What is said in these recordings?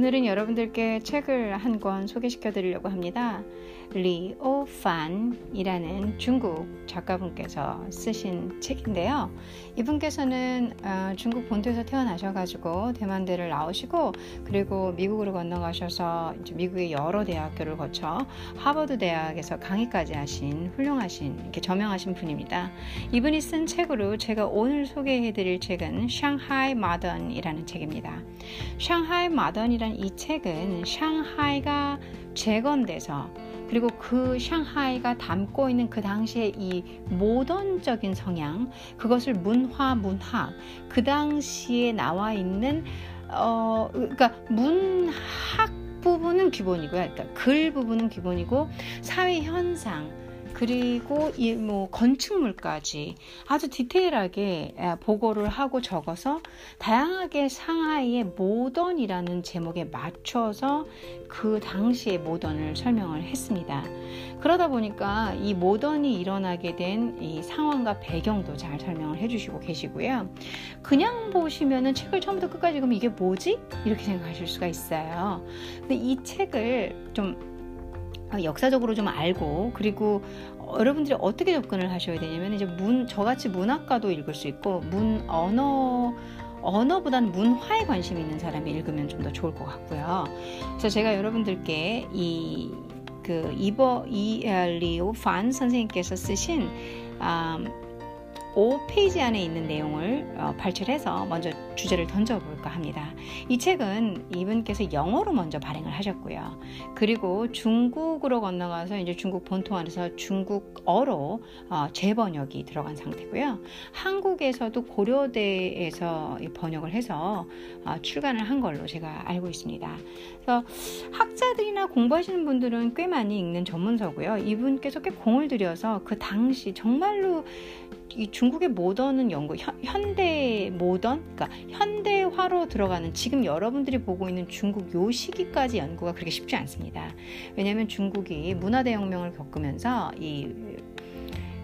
오늘은 여러분들께 책을 한 권 소개시켜 드리려고 합니다. 리오 판이라는 중국 작가분께서 쓰신 책인데요. 이분께서는 어, 중국 본토에서 태어나셔가지고 대만대를 나오시고 그리고 미국으로 건너가셔서 미국의 여러 대학교를 거쳐 하버드 대학에서 강의까지 하신 훌륭하신 이렇게 저명하신 분입니다. 이분이 쓴 책으로 제가 오늘 소개해드릴 책은 샹하이 마던이라는 책입니다. 샹하이 마던이라는 이 책은 샹하이가 재건돼서 그리고 그 샹하이가 담고 있는 그 당시에 이 모던적인 성향, 그것을 문화, 문학, 그 당시에 나와 있는 어, 그러니까 문학 부분은 기본이고요. 그러니까 글 부분은 기본이고 사회 현상, 그리고 이 뭐 건축물까지 아주 디테일하게 보고를 하고 적어서 다양하게 상하이의 모던이라는 제목에 맞춰서 그 당시의 모던을 설명을 했습니다. 그러다 보니까 이 모던이 일어나게 된 이 상황과 배경도 잘 설명을 해주시고 계시고요. 그냥 보시면은 책을 처음부터 끝까지 그럼 이게 뭐지? 이렇게 생각하실 수가 있어요. 근데 이 책을 좀 아, 역사적으로 좀 알고 그리고 여러분들이 어떻게 접근을 하셔야 되냐면 이제 문 저같이 문학과도 읽을 수 있고 문 언어 언어보다는 문화에 관심이 있는 사람이 읽으면 좀 더 좋을 것 같고요. 그래서 제가 여러분들께 이 그 이버 이리오 판 선생님께서 쓰신 음, 5페이지 안에 있는 내용을 어, 발췌해서 먼저 주제를 던져볼까 합니다. 이 책은 이분께서 영어로 먼저 발행을 하셨고요. 그리고 중국으로 건너가서 이제 중국 본토 안에서 중국어로 어, 재번역이 들어간 상태고요. 한국에서도 고려대에서 번역을 해서 어, 출간을 한 걸로 제가 알고 있습니다. 그래서 학자들이나 공부하시는 분들은 꽤 많이 읽는 전문서고요. 이분께서 꽤 공을 들여서 그 당시 정말로 이 중국의 모던은 연구 현, 대 모던 그러니까 현대화로 들어가는 지금 여러분들이 보고 있는 중국 요 시기까지 연구가 그렇게 쉽지 않습니다. 왜냐하면 중국이 문화 대혁명을 겪으면서 이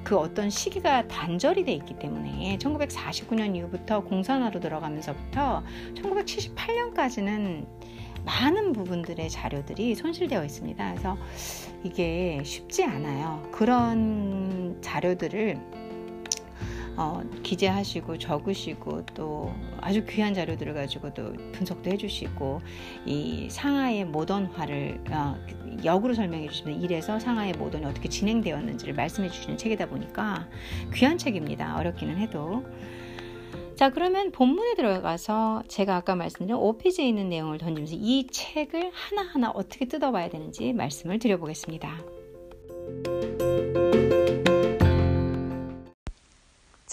그 어떤 시기가 단절이 돼 있기 때문에 1949년 이후부터 공산화로 들어가면서부터 1978년까지는 많은 부분들의 자료들이 손실되어 있습니다. 그래서 이게 쉽지 않아요. 그런 자료들을 어, 기재하시고 적으시고 또 아주 귀한 자료들을 가지고도 분석도 해주시고 이 상하의 모던화를 어, 역으로 설명해 주시면 이래서 상하의 모던이 어떻게 진행되었는지를 말씀해 주시는 책이다 보니까 귀한 책입니다. 어렵기는 해도. 자, 그러면 본문에 들어가서 제가 아까 말씀드린 5페이지에 있는 내용을 던지면서 이 책을 하나하나 어떻게 뜯어봐야 되는지 말씀을 드려보겠습니다.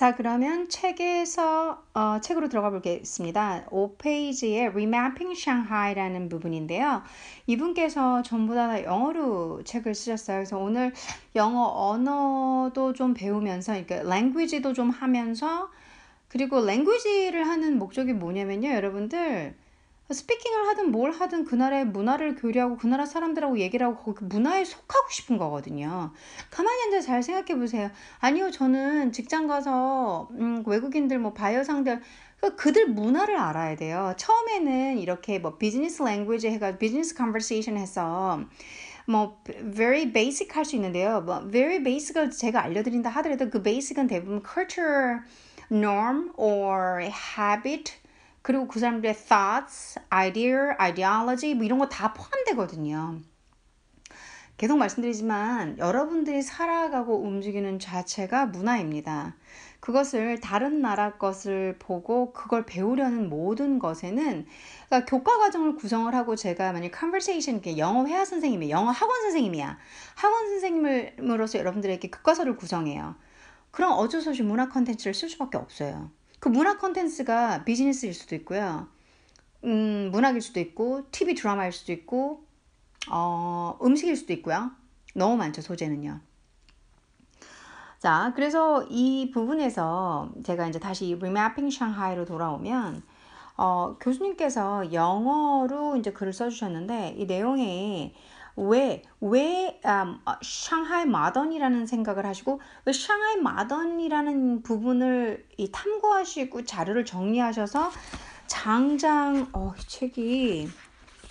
자, 그러면 책에서 어, 책으로 들어가 보겠습니다. 5페이지에 Remapping Shanghai라는 부분인데요. 이분께서 전부 다 영어로 책을 쓰셨어요. 그래서 오늘 영어 언어도 좀 배우면서, 그러니까 language도 좀 하면서, 그리고 language를 하는 목적이 뭐냐면요, 여러분들. speaking을 하든 뭘 하든 그 나라의 문화를 교류하고 그 나라 사람들하고 얘기를 하고 거기 그 문화에 속하고 싶은 거거든요. 가만히 앉아 잘 생각해 보세요. 아니요, 저는 직장 가서 음, 외국인들 뭐 바이어 상들 그 그들 문화를 알아야 돼요. 처음에는 이렇게 뭐 business language 해가 business conversation 해서 뭐 very basic 할 수 있는데요. 뭐 very basic을 제가 알려드린다 하더라도 그 basic은 대부분 culture norm or habit 그리고 그 사람들의 thoughts, idea, ideology 뭐 이런 거 다 포함되거든요. 계속 말씀드리지만 여러분들이 살아가고 움직이는 자체가 문화입니다. 그것을 다른 나라 것을 보고 그걸 배우려는 모든 것에는 그러니까 교과 과정을 구성을 하고 제가 만약 conversation 영어 회화 선생님이 영어 학원 선생님이야 학원 선생님으로서 여러분들에게 교과서를 구성해요. 그럼 어쩔 수 없이 문화 컨텐츠를 쓸 수밖에 없어요. 그 문화 컨텐츠가 비즈니스일 수도 있고요. 음, 문학일 수도 있고, TV 드라마일 수도 있고, 어, 음식일 수도 있고요. 너무 많죠, 소재는요. 자, 그래서 이 부분에서 제가 이제 다시 Remapping Shanghai로 돌아오면, 어, 교수님께서 영어로 이제 글을 써주셨는데, 이 내용에 왜, 왜, 음, 샹하이 마던이라는 생각을 하시고, 왜 샹하이 마던이라는 부분을 이 탐구하시고 자료를 정리하셔서 장장, 어, 이 책이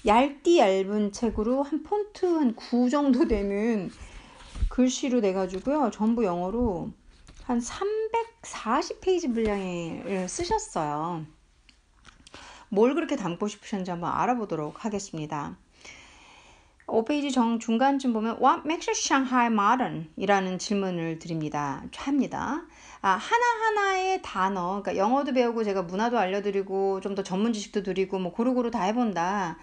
얇디 얇은 책으로 한 폰트 한 9 정도 되는 글씨로 돼가지고요. 전부 영어로 한 340페이지 분량을 쓰셨어요. 뭘 그렇게 담고 싶으셨는지 한번 알아보도록 하겠습니다. 5페이지 정 중간쯤 보면 What makes Shanghai modern? 이라는 질문을 드립니다. 합니다. 아, 하나하나의 단어, 그러니까 영어도 배우고 제가 문화도 알려드리고 좀 더 전문 지식도 드리고 뭐 고루고루 다 해본다.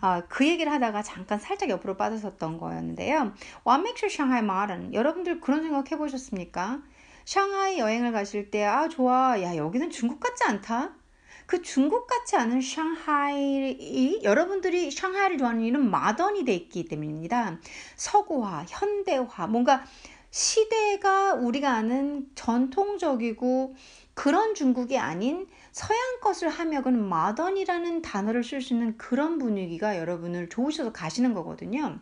아, 그 얘기를 하다가 잠깐 살짝 옆으로 빠졌었던 거였는데요. What makes Shanghai modern? 여러분들 그런 생각 해보셨습니까? 샹하이 여행을 가실 때, 아, 좋아. 야, 여기는 중국 같지 않다? 그 중국 같지 않은 샹하이, 여러분들이 샹하이를 좋아하는 이유는 마던이 돼 있기 때문입니다. 서구화, 현대화, 뭔가 시대가 우리가 아는 전통적이고 그런 중국이 아닌 서양 것을 하며 그는 마던이라는 단어를 쓸 수 있는 그런 분위기가 여러분을 좋으셔서 가시는 거거든요.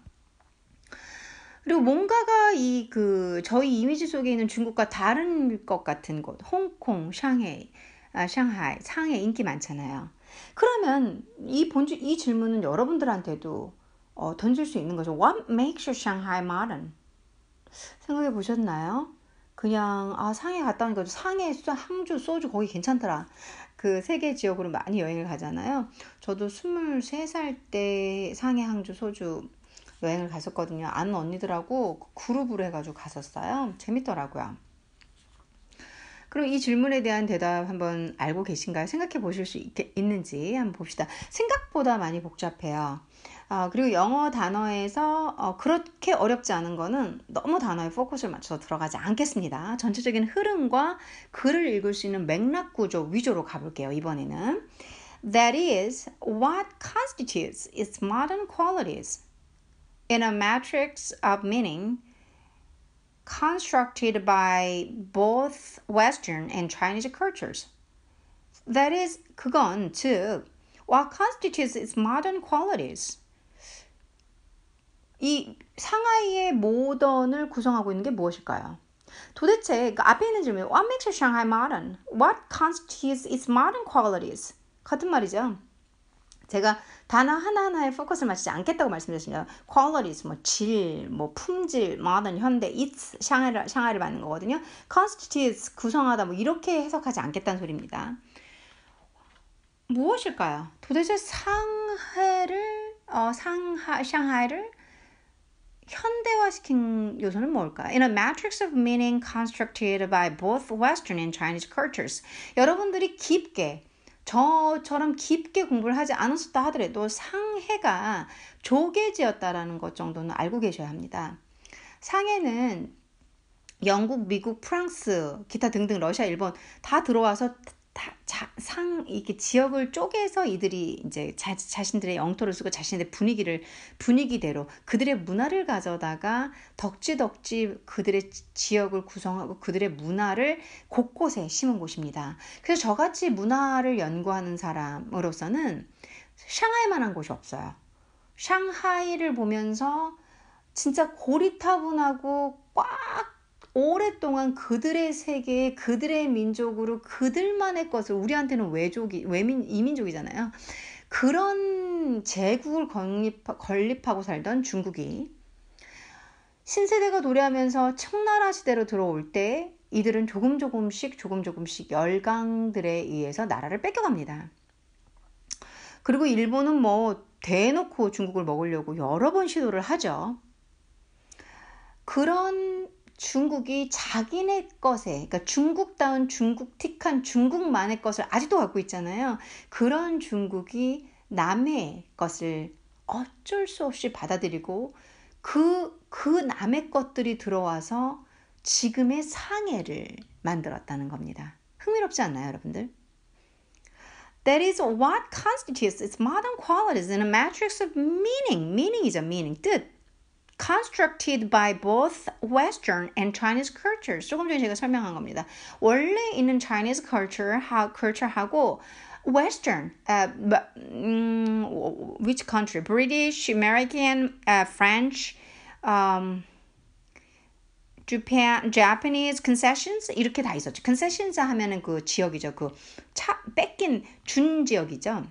그리고 뭔가가 이 그 저희 이미지 속에 있는 중국과 다른 것 같은 곳, 홍콩, 샹하이, 아, 샹하이, 상해 인기 많잖아요. 그러면 이 본주 이 질문은 여러분들한테도 어, 던질 수 있는 거죠. What makes you Shanghai modern? 생각해 보셨나요? 그냥 아 상해 갔다 오니까 상해, 항주, 소주 거기 괜찮더라. 그 세계 지역으로 많이 여행을 가잖아요. 저도 23살 때 상해, 항주, 소주 여행을 갔었거든요. 아는 언니들하고 그룹으로 해가지고 갔었어요. 재밌더라고요. 그럼 이 질문에 대한 대답 한번 알고 계신가요? 생각해 보실 수 있, 있는지 한번 봅시다. 생각보다 많이 복잡해요. 어, 그리고 영어 단어에서 어, 그렇게 어렵지 않은 거는 너무 단어에 포커스를 맞춰서 들어가지 않겠습니다. 전체적인 흐름과 글을 읽을 수 있는 맥락 구조 위주로 가볼게요. 이번에는 That is what constitutes its modern qualities. in a matrix of meaning constructed by both Western and Chinese cultures. That is, 그건 즉 what constitutes its modern qualities. 이 상하이의 모던을 구성하고 있는 게 무엇일까요? 도대체 그 앞에 있는 질문 What makes Shanghai modern? What constitutes its modern qualities? 같은 말이죠. 제가 단어 하나하나에 포커스를 맞추지 않겠다고 말씀드렸습니다. qualities, 뭐 질, 뭐 품질, modern, 현대, it's, 샹하이를, 샹하이를 받는 거거든요. constitutes, 구성하다, 뭐 이렇게 해석하지 않겠다는 소리입니다. 무엇일까요? 도대체 상해를, 어, 상하, 샹하이를 현대화시킨 요소는 뭘까요? In a matrix of meaning constructed by both Western and Chinese cultures. 여러분들이 깊게 저처럼 깊게 공부를 하지 않았었다 하더라도 상해가 조개지였다라는 것 정도는 알고 계셔야 합니다. 상해는 영국, 미국, 프랑스, 기타 등등 러시아, 일본 다 들어와서 다, 자, 상 이렇게 지역을 쪼개서 이들이 이제 자, 자신들의 영토를 쓰고 자신의 분위기를 분위기대로 그들의 문화를 가져다가 덕지덕지 그들의 지역을 구성하고 그들의 문화를 곳곳에 심은 곳입니다. 그래서 저같이 문화를 연구하는 사람으로서는 샹하이 만한 곳이 없어요. 샹하이를 보면서 진짜 고리타분하고 꽉 오랫동안 그들의 세계에 그들의 민족으로 그들만의 것을 우리한테는 외족이 외민 이민족이잖아요. 그런 제국을 건립, 건립하고 살던 중국이 신세대가 도래하면서 청나라 시대로 들어올 때 이들은 조금 조금씩 조금 조금씩 열강들에 의해서 나라를 뺏겨갑니다. 그리고 일본은 뭐 대놓고 중국을 먹으려고 여러 번 시도를 하죠. 그런 중국이 자기네 것에, 그러니까 중국다운 중국틱한 중국만의 것을 아직도 갖고 있잖아요. 그런 중국이 남의 것을 어쩔 수 없이 받아들이고 그, 그 남의 것들이 들어와서 지금의 상해를 만들었다는 겁니다. 흥미롭지 않나요, 여러분들? That is what constitutes its modern qualities in a matrix of meaning. Meaning이죠, meaning. 뜻. Constructed by both Western and Chinese cultures. 조금 전에 제가 설명한 겁니다. 원래 있는 Chinese culture, 하, culture하고 Western, uh, um, which country? British, American, uh, French, um, Japan, Japanese concessions 이렇게 다 있었죠. concessions 하면은 그 지역이죠. 그 차 뺏긴 준 지역이죠.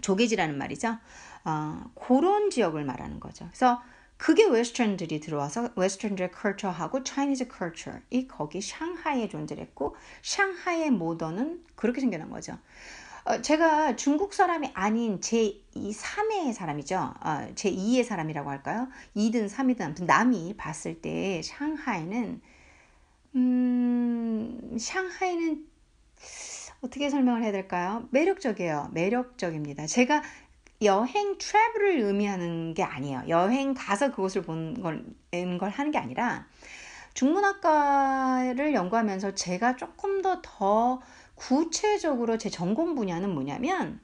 조개지라는 말이죠. 어, 그런 지역을 말하는 거죠. 그래서 그게 웨스턴들이 들어와서 웨스턴들의 컬처하고 차이니즈 컬처 이 거기 샹하이에 존재했고 샹하이의 모던은 그렇게 생겨난 거죠. 어, 제가 중국 사람이 아닌 제 2, 3의 사람이죠. 어, 제 2의 사람이라고 할까요? 2든 3이든 아무튼 남이 봤을 때 샹하이는 음, 샹하이는 어떻게 설명을 해야 될까요? 매력적이에요. 매력적입니다. 제가 여행 트래블을 의미하는 게 아니에요. 여행 가서 그곳을 보는 걸, 걸 하는 게 아니라 중문학과를 연구하면서 제가 조금 더더 구체적으로 제 전공 분야는 뭐냐면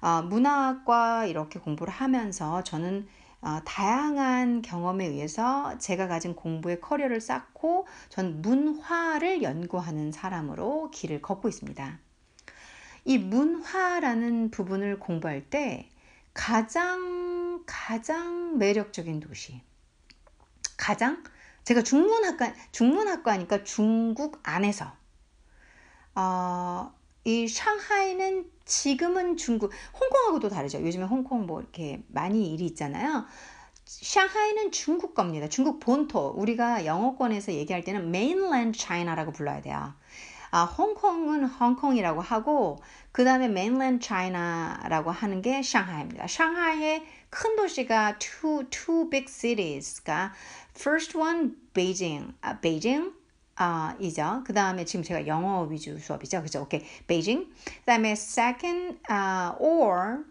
어, 문학과 이렇게 공부를 하면서 저는 어, 다양한 경험에 의해서 제가 가진 공부의 커리어를 쌓고 전 문화를 연구하는 사람으로 길을 걷고 있습니다. 이 문화라는 부분을 공부할 때 가장 가장 매력적인 도시 가장 제가 중문학과 중문학과니까 중국 안에서 어, 이 샹하이는 지금은 중국 홍콩하고도 다르죠. 요즘에 홍콩 뭐 이렇게 많이 일이 있잖아요. 샹하이는 중국 겁니다. 중국 본토. 우리가 영어권에서 얘기할 때는 mainland China라고 불러야 돼요. 아, 홍콩은 홍콩이라고 하고 그 다음에 mainland China라고 하는 게 샹하이입니다. 샹하이의 큰 도시가 two, two big cities가 first one Beijing, 아, Beijing 아, 이죠. 그 다음에 지금 제가 영어 위주 수업이죠. 그죠? 오케이. 베이징. 그 다음에 second, uh, or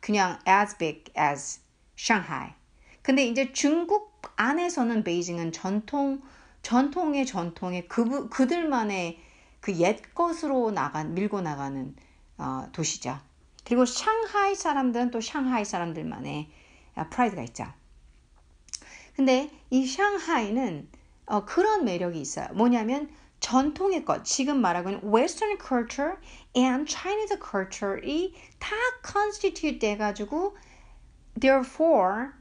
그냥 as big as Shanghai. 근데 이제 중국 안에서는 베이징은 전통, 전통의 전통의 그, 그들만의 그 옛 것으로 나간 밀고 나가는 어, 도시죠. 그리고 샹하이 사람들은 또 샹하이 사람들만의 어, 프라이드가 있죠. 근데 이 샹하이는 어, 그런 매력이 있어요. 뭐냐면 전통의 것, 지금 말하고 있는 Western culture and Chinese culture이 다 constitute 돼가지고 therefore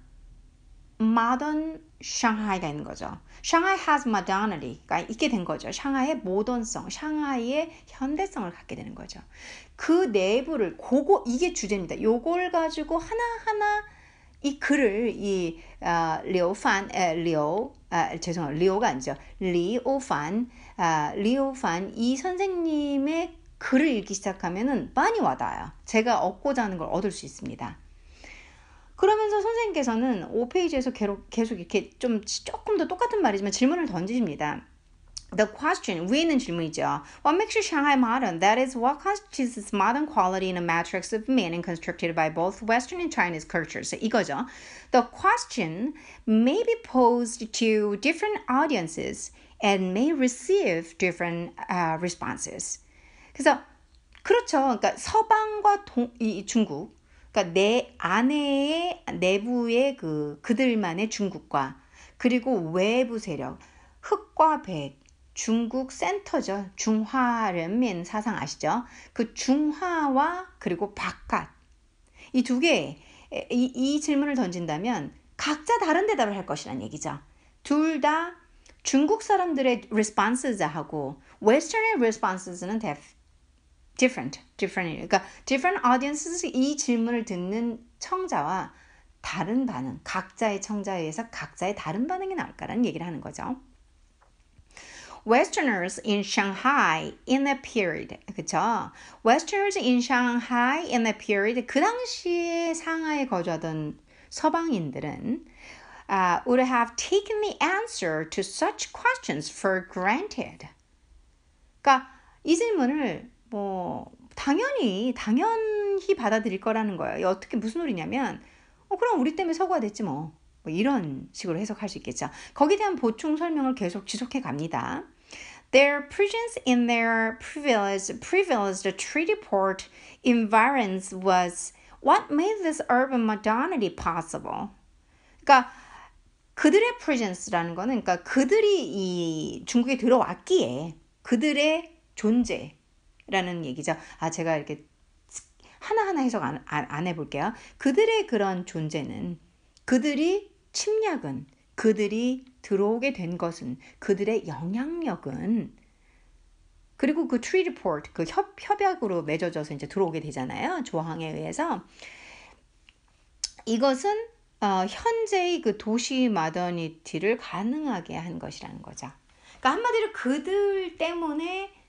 modern 샹하이가 있는 거죠. 샹하이 has modernity가 있게 된 거죠. 샹하이의 모던성, 샹하이의 현대성을 갖게 되는 거죠. 그 내부를 고거 이게 주제입니다. 요걸 가지고 하나하나 이 글을 이 어, 리오판 에, 리오 아, 죄송해요. 리오가 아니죠. 리오판 아, 리오판 이 선생님의 글을 읽기 시작하면은 많이 와닿아요. 제가 얻고자 하는 걸 얻을 수 있습니다. 그러면서 선생님께서는 5페이지에서 계속 이렇게 좀 조금 더 똑같은 말이지만 질문을 던지십니다. The question, 위에는 질문이죠. What makes you Shanghai modern? That is, what constitutes modern quality in a matrix of meaning constructed by both Western and Chinese cultures? 이거죠. The question may be posed to different audiences and may receive different uh, responses. 그래서 그렇죠. 그러니까 서방과 동, 이 중국 그러니까 내 안에의 내부의 그 그들만의 중국과 그리고 외부 세력 흑과 백 중국 센터죠. 중화ren민 사상 아시죠? 그 중화와 그리고 바깥 이 두 개 이, 이 질문을 던진다면 각자 다른 대답을 할 것이란 얘기죠. 둘 다 중국 사람들의 responses하고 western의 responses는 different, different. 그러니까 different audiences 이 질문을 듣는 청자와 다른 반응, 각자의 청자에 의해서 각자의 다른 반응이 나올까라는 얘기를 하는 거죠. Westerners in Shanghai in the period. 그쵸? Westerners in Shanghai in the period. 그 당시에 상하이에 거주하던 서방인들은 uh, would have taken the answer to such questions for granted. 그러니까 이 질문을 뭐 당연히 당연히 받아들일 거라는 거예요. 어떻게 무슨 소리냐면 어, 그럼 우리 때문에 서구가 됐지 뭐. 뭐 이런 식으로 해석할 수 있겠죠. 거기에 대한 보충 설명을 계속 지속해 갑니다. Their presence in their privileged, privileged treaty port environs was what made this urban modernity possible. 그러니까 그들의 presence라는 거는 그러니까 그들이 이 중국에 들어왔기에 그들의 존재 라는 얘기죠. 아, 제가 이렇게 하나하나 해석 안, 안, 안 해볼게요. 그들의 그런 존재는 그들이 침략은 그들이 들어오게 된 것은 그들의 영향력은 그리고 그 treaty port 그 협, 협약으로 맺어져서 이제 들어오게 되잖아요. 조항에 의해서 이것은 어, 현재의 그 도시 modernity를 가능하게 한 것이라는 거죠. 그러니까 한마디로 그들 때문에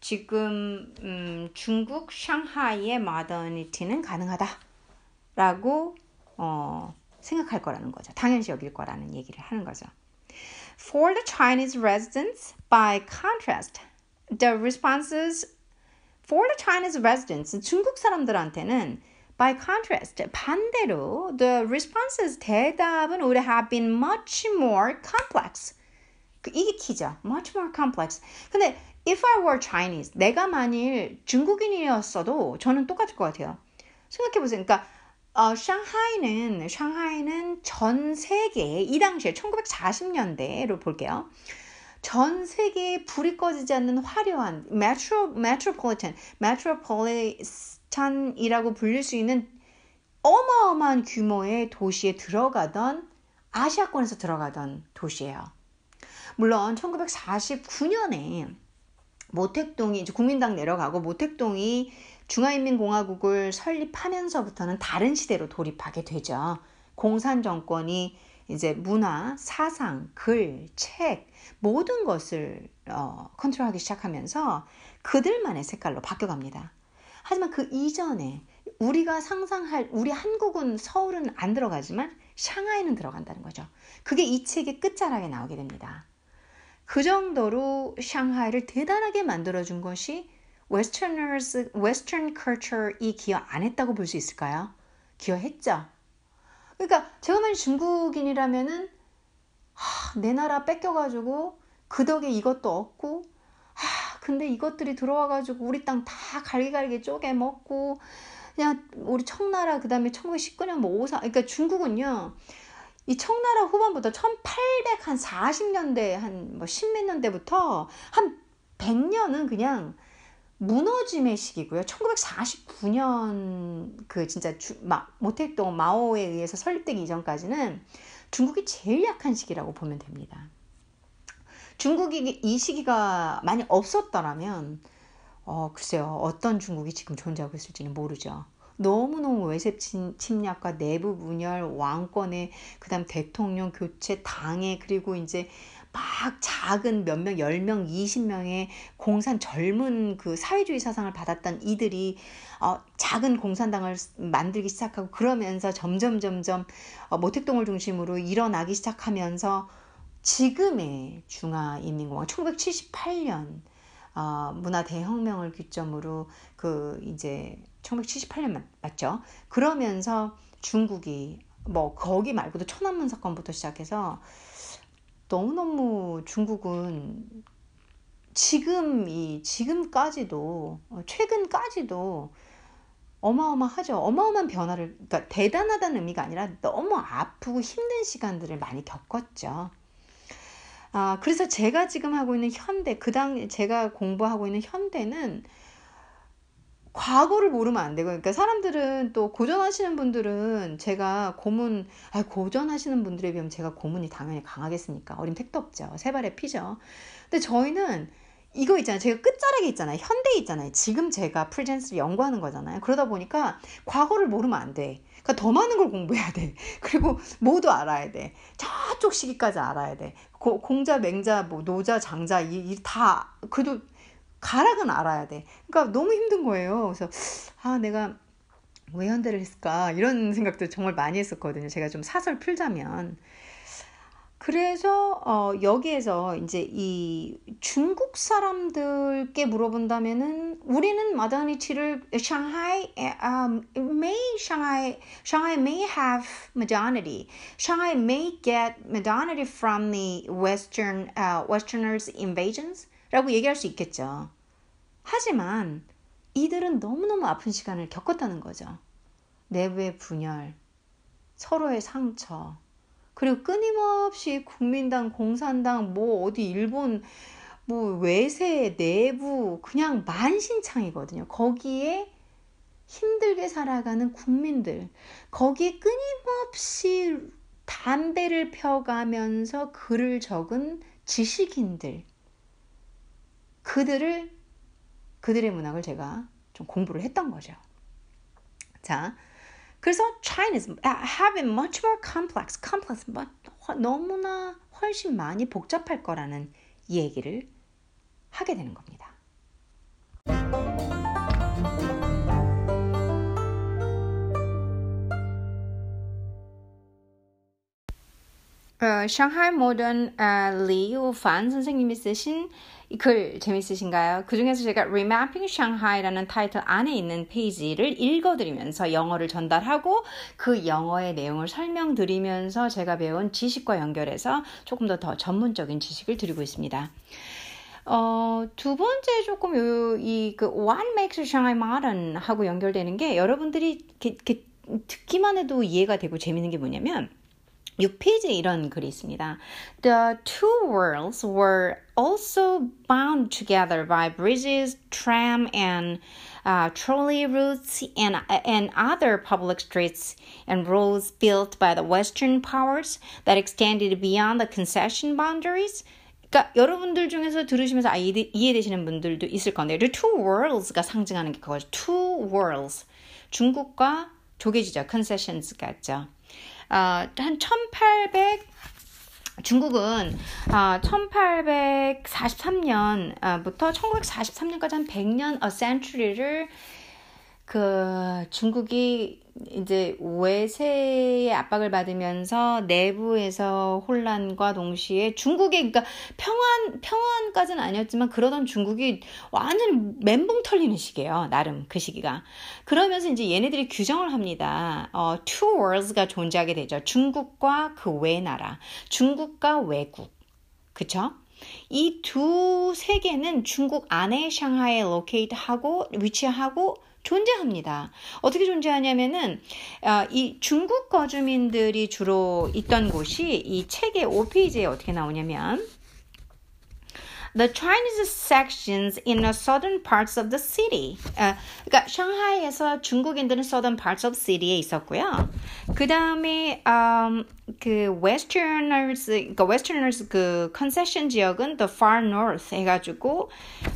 지금 음, 중국 샹하이의 마더니티는 가능하다라고 어, 생각할 거라는 거죠. 당연시 여길 거라는 얘기를 하는 거죠. For the Chinese residents, by contrast, the responses for the Chinese residents, 중국 사람들한테는 by contrast, 반대로 the responses 대답은 would have been much more complex. 이게 키죠. much more complex. 근데 if I were Chinese, 내가 만일 중국인이었어도 저는 똑같을 것 같아요. 생각해 보세요. 그러니까 어, 샹하이는 샹하이는 전 세계 이 당시에 1940년대로 볼게요. 전 세계에 불이 꺼지지 않는 화려한 메트로 메트로폴리탄 메트로폴리탄이라고 불릴 수 있는 어마어마한 규모의 도시에 들어가던 아시아권에서 들어가던 도시예요. 물론 1949년에 모택동이 이제 국민당 내려가고 모택동이 중화인민공화국을 설립하면서부터는 다른 시대로 돌입하게 되죠. 공산 정권이 이제 문화, 사상, 글, 책 모든 것을 어, 컨트롤하기 시작하면서 그들만의 색깔로 바뀌어갑니다. 하지만 그 이전에 우리가 상상할 우리 한국은 서울은 안 들어가지만 샹하이는 들어간다는 거죠. 그게 이 책의 끝자락에 나오게 됩니다. 그 정도로 샹하이를 대단하게 만들어준 것이 westerners, western culture이 기여 안 했다고 볼 수 있을까요? 기여했죠. 그러니까 제가 만약 중국인이라면은 하, 내 나라 뺏겨가지고 그 덕에 이것도 얻고 하, 근데 이것들이 들어와가지고 우리 땅 다 갈기갈기 쪼개 먹고 그냥 우리 청나라 그 다음에 1919년 뭐 오사 그러니까 중국은요 이 청나라 후반부터 1840년대 한뭐 십몇 년대부터 한 100년은 그냥 무너짐의 시기고요. 1949년 그 진짜 주, 마, 모택동 마오에 의해서 설립되기 이전까지는 중국이 제일 약한 시기라고 보면 됩니다. 중국이 이 시기가 많이 없었더라면 어, 글쎄요 어떤 중국이 지금 존재하고 있을지는 모르죠. 너무너무 외세 침략과 내부 분열, 왕권의 그다음 대통령 교체, 당의 그리고 이제 막 작은 몇 명, 10명, 20명의 공산 젊은 그 사회주의 사상을 받았던 이들이 어, 작은 공산당을 만들기 시작하고 그러면서 점점 점점 어, 모택동을 중심으로 일어나기 시작하면서 지금의 중화인민공화국 1978년 어, 문화 대혁명을 기점으로 그 이제 1978년 맞죠? 그러면서 중국이 뭐 거기 말고도 천안문 사건부터 시작해서 너무너무 중국은 지금 이 지금까지도 어, 최근까지도 어마어마하죠. 어마어마한 변화를 그러니까 대단하다는 의미가 아니라 너무 아프고 힘든 시간들을 많이 겪었죠. 아, 그래서 제가 지금 하고 있는 현대, 그 당, 제가 공부하고 있는 현대는 과거를 모르면 안 되고 그러니까 사람들은 또 고전하시는 분들은 제가 고문 아 고전하시는 분들에 비하면 제가 고문이 당연히 강하겠습니까? 어림 택도 없죠. 새 발의 피죠. 근데 저희는 이거 있잖아요. 제가 끝자락에 있잖아요. 현대에 있잖아요. 지금 제가 presence를 연구하는 거잖아요. 그러다 보니까 과거를 모르면 안돼. 그러니까 더 많은 걸 공부해야 돼. 그리고 모두 알아야 돼. 저쪽 시기까지 알아야 돼. 고, 공자 맹자 뭐 노자 장자 이 다 그래도 가락은 알아야 돼. 그러니까 너무 힘든 거예요. 그래서 아 내가 왜 현대를 했을까 이런 생각도 정말 많이 했었거든요. 제가 좀 사설 풀자면 그래서 어, 여기에서 이제 이 중국 사람들께 물어본다면은 우리는 마더니티를 Shanghai um, may Shanghai Shanghai may have modernity. Shanghai may get modernity from the Western uh, Westerners invasions. 라고 얘기할 수 있겠죠. 하지만 이들은 너무너무 아픈 시간을 겪었다는 거죠. 내부의 분열, 서로의 상처, 그리고 끊임없이 국민당, 공산당, 뭐 어디 일본, 뭐 외세, 내부, 그냥 만신창이거든요. 거기에 힘들게 살아가는 국민들, 거기에 끊임없이 담배를 펴가면서 글을 적은 지식인들, 그들을 그들의 문학을 제가 좀 공부를 했던 거죠. 자, 그래서 China is having much more complex, complex, 너무나 훨씬 많이 복잡할 거라는 얘기를 하게 되는 겁니다. 어, 샹하이 모던 어, 리우판 선생님이 쓰신 글 재밌으신가요? 그 중에서 제가 Remapping Shanghai라는 타이틀 안에 있는 페이지를 읽어드리면서 영어를 전달하고 그 영어의 내용을 설명드리면서 제가 배운 지식과 연결해서 조금 더 더 전문적인 지식을 드리고 있습니다. 어, 두 번째 조금 요, 이, 그, What makes Shanghai modern 하고 연결되는 게 여러분들이 이렇게 듣기만 해도 이해가 되고 재밌는 게 뭐냐면, 6페이지에 이런 글이 있습니다. The two worlds were also bound together by bridges, tram, and uh, trolley routes and, and other public streets and roads built by the Western powers that extended beyond the concession boundaries. 그러니까 여러분들 중에서 들으시면서 아, 이해되시는 분들도 있을 건데 the two worlds가 상징하는 게 그거죠. two worlds. 중국과 조개지죠. concessions가죠. 어, 한 1800, 중국은 어, 1843년부터 1943년까지 한 100년 a century를 그 중국이 이제 외세의 압박을 받으면서 내부에서 혼란과 동시에 중국의 그러니까 평안 평안까지는 아니었지만 그러던 중국이 완전히 멘붕 털리는 시기예요. 나름 그 시기가. 그러면서 이제 얘네들이 규정을 합니다. 어, worlds가 존재하게 되죠. 중국과 그 외 나라, 중국과 외국. 그쵸? 이 두 세계는 중국 안에 샹하이에 로케이트하고 위치하고 존재합니다. 어떻게 존재하냐면은 어, 이 중국 거주민들이 주로 있던 곳이 이 책의 5페이지에 어떻게 나오냐면 The Chinese sections in the southern parts of the city. 어, 그러니까 샹하이에서 중국인들은 southern parts of city에 있었고요. 그 다음에 um, 그 westerners, 그러니까 westerners 그 concession 지역은 the far north 해가지고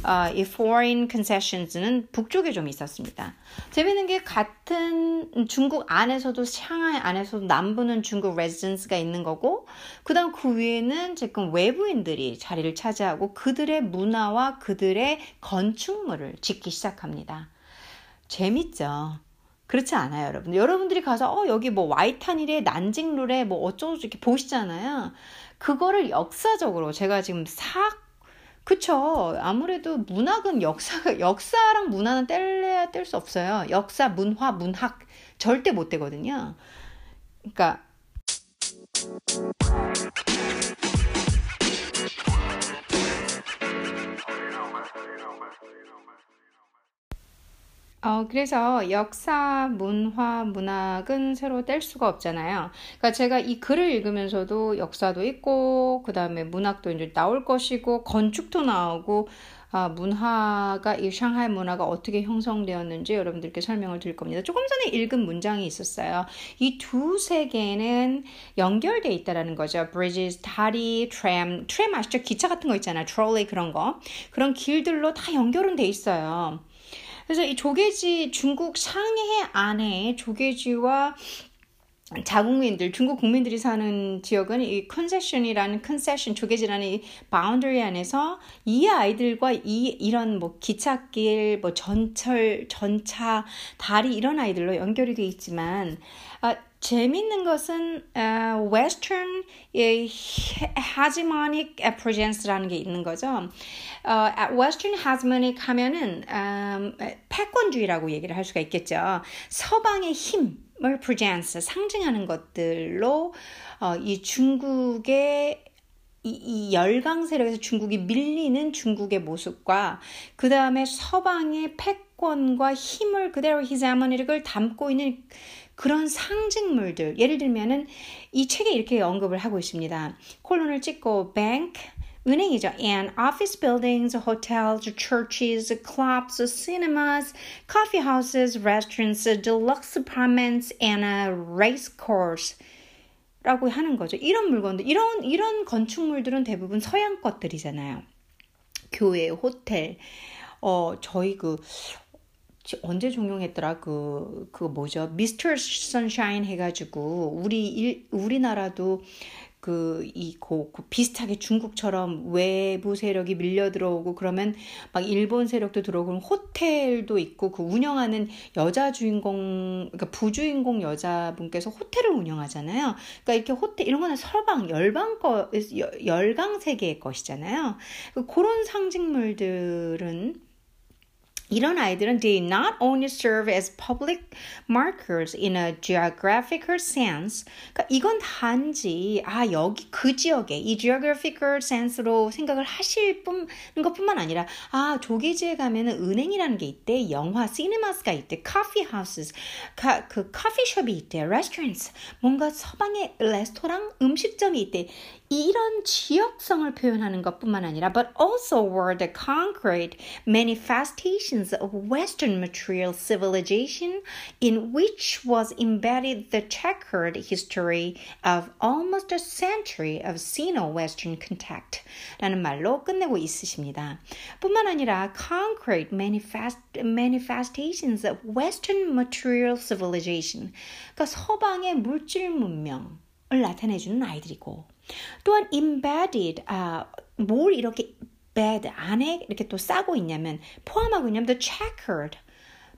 어, 이 foreign concessions는 북쪽에 좀 있었습니다. 재밌는 게 같은 중국 안에서도 샹하이 안에서도 남부는 중국 residence가 있는 거고 그다음 그 위에는 지금 외부인들이 자리를 차지하고 그들의 문화와 그들의 건축물을 짓기 시작합니다. 재밌죠. 그렇지 않아요, 여러분. 여러분들이 가서 어 여기 뭐 와이탄이래, 난징루래, 뭐 어쩌고 이렇게 보시잖아요. 그거를 역사적으로 제가 지금 싹 그쵸. 아무래도 문학은 역사가, 역사랑 문화는 뗄래야 뗄 수 없어요. 역사, 문화, 문학. 절대 못 되거든요. 그러니까, 어, 그래서 역사, 문화, 문학은 새로 뗄 수가 없잖아요. 그러니까 제가 이 글을 읽으면서도 역사도 있고, 그 다음에 문학도 이제 나올 것이고, 건축도 나오고, 아, 문화가, 이 샹하이 문화가 어떻게 형성되었는지 여러분들께 설명을 드릴 겁니다. 조금 전에 읽은 문장이 있었어요. 이 두 세계는 연결돼 있다라는 거죠. bridges, 다리, tram, tram 아시죠? 기차 같은 거 있잖아요. trolley 그런 거. 그런 길들로 다 연결은 돼 있어요. 그래서 이 조개지 중국 상해 안에 조계지와 자국민들, 중국 국민들이 사는 지역은 이 concession이라는 concession 조계지라는 이 boundary 안에서 이 아이들과 이 이런 뭐 기찻길, 뭐 전철, 전차, 다리 이런 아이들로 연결이 돼 있지만 아, 재밌는 것은 uh, Western hegemonic presence라는 게 있는 거죠. Uh, Western hegemonic 하면은 um, 패권주의라고 얘기를 할 수가 있겠죠. 서방의 힘을 presence 상징하는 것들로 어, 이 중국의 이, 이 열강 세력에서 중국이 밀리는 중국의 모습과 그 다음에 서방의 패권과 힘을 그대로 히자머니를 담고 있는 그런 상징물들 예를 들면은 이 책에 이렇게 언급을 하고 있습니다. 콜론을 찍고 bank 은행이죠. And office buildings, hotels, churches, clubs, cinemas, coffee houses, restaurants, deluxe apartments, and a race course. 라고 하는 거죠. 이런 물건들, 이런, 이런 건축물들은 대부분 서양 것들이잖아요. 교회, 호텔, 어, 저희 그, 언제 종용했더라 그 그 뭐죠 미스터 선샤인 해가지고 우리 일, 우리나라도 그이고 그 비슷하게 중국처럼 외부 세력이 밀려 들어오고 그러면 막 일본 세력도 들어오고 호텔도 있고 그 운영하는 여자 주인공 그러니까 부주인공 여자분께서 호텔을 운영하잖아요. 그러니까 이렇게 호텔 이런 거는 서방 열방 거 열강 세계의 것이잖아요. 그 그런 상징물들은 이런 아이들은 they not only serve as public markers in a geographical sense. 그러니까 이건 단지 아 여기 그 지역에 이 geographical sense로 생각을 하실 뿐 것뿐만 아니라 아 조기지에 가면은 은행이라는 게 있대, 영화 시네마스가 있대, coffee houses 가, 그 커피숍이 있대, restaurants 뭔가 서방의 레스토랑 음식점이 있대. 이런 지역성을 표현하는 것뿐만 아니라 but also were the concrete manifestations of Western material civilization in which was embedded the checkered history of almost a century of Sino-Western contact 라는 말로 끝내고 있으십니다. 뿐만 아니라 concrete manifest, manifestations of Western material civilization 그러니까 서방의 물질 문명을 나타내주는 아이들이고 또한 embedded, 아, 뭘 이렇게 bed 안에 이렇게 또 싸고 있냐면 포함하고 있냐면 the checkered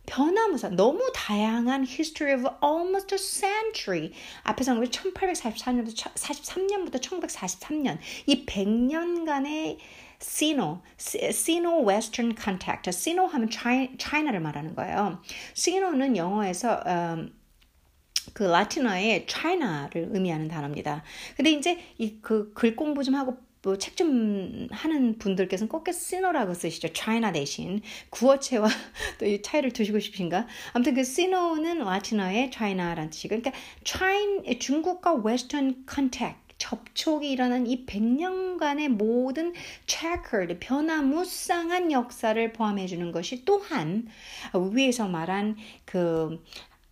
변화무사 너무 다양한 history of almost a century 앞에서 는 1844년부터 43년부터 1943년 이 100년간의 Sino, Sino Western Contact. Sino 하면 China를 말하는 거예요. Sino는 영어에서 um, 그 라틴어의 China를 의미하는 단어입니다. 근데 이제 이 그 글 공부 좀 하고 뭐책좀 하는 분들께서는 꼭 시노라고 쓰시죠. China 대신 구어체와 또 이 차이를 두시고 싶으신가? 아무튼 그 시노는 라틴어의 China라는 뜻이고, 그러니까 China, 중국과 Western contact 접촉이 일어난 이 100년간의 모든 checkered, 변화무쌍한 역사를 포함해 주는 것이 또한 위에서 말한 그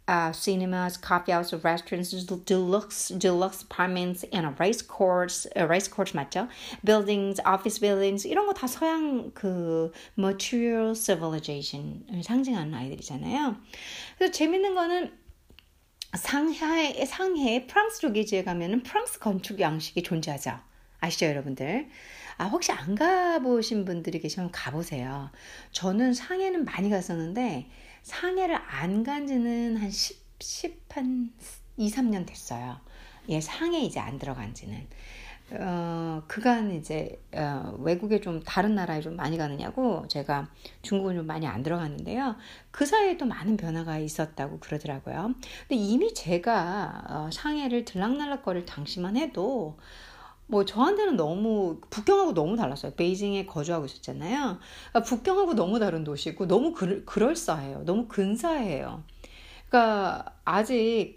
uh, cinemas, coffee houses, restaurants, deluxe deluxe apartments, and race course, a race course 맞죠? Buildings, office buildings 이런 거 다 서양 그 material civilization을 상징하는 아이들이잖아요. 그래서 재밌는 거는 상해 상해 프랑스 쪽에 가면은 프랑스 건축 양식이 존재하죠. 아시죠, 여러분들? 아, 혹시 안 가보신 분들이 계시면 가보세요. 저는 상해는 많이 갔었는데, 상해를 안 간 지는 한 10, 10, 한 2, 3년 됐어요. 예, 상해 이제 안 들어간 지는. 어, 그간 이제, 어, 외국에 좀 다른 나라에 좀 많이 가느냐고 제가 중국은 좀 많이 안 들어갔는데요. 그 사이에 또 많은 변화가 있었다고 그러더라고요. 근데 이미 제가 어, 상해를 들락날락거릴 당시만 해도 뭐 저한테는 너무 북경하고 너무 달랐어요. 베이징에 거주하고 있었잖아요. 그러니까 북경하고 너무 다른 도시고 너무 그, 그럴싸해요. 너무 근사해요. 그러니까 아직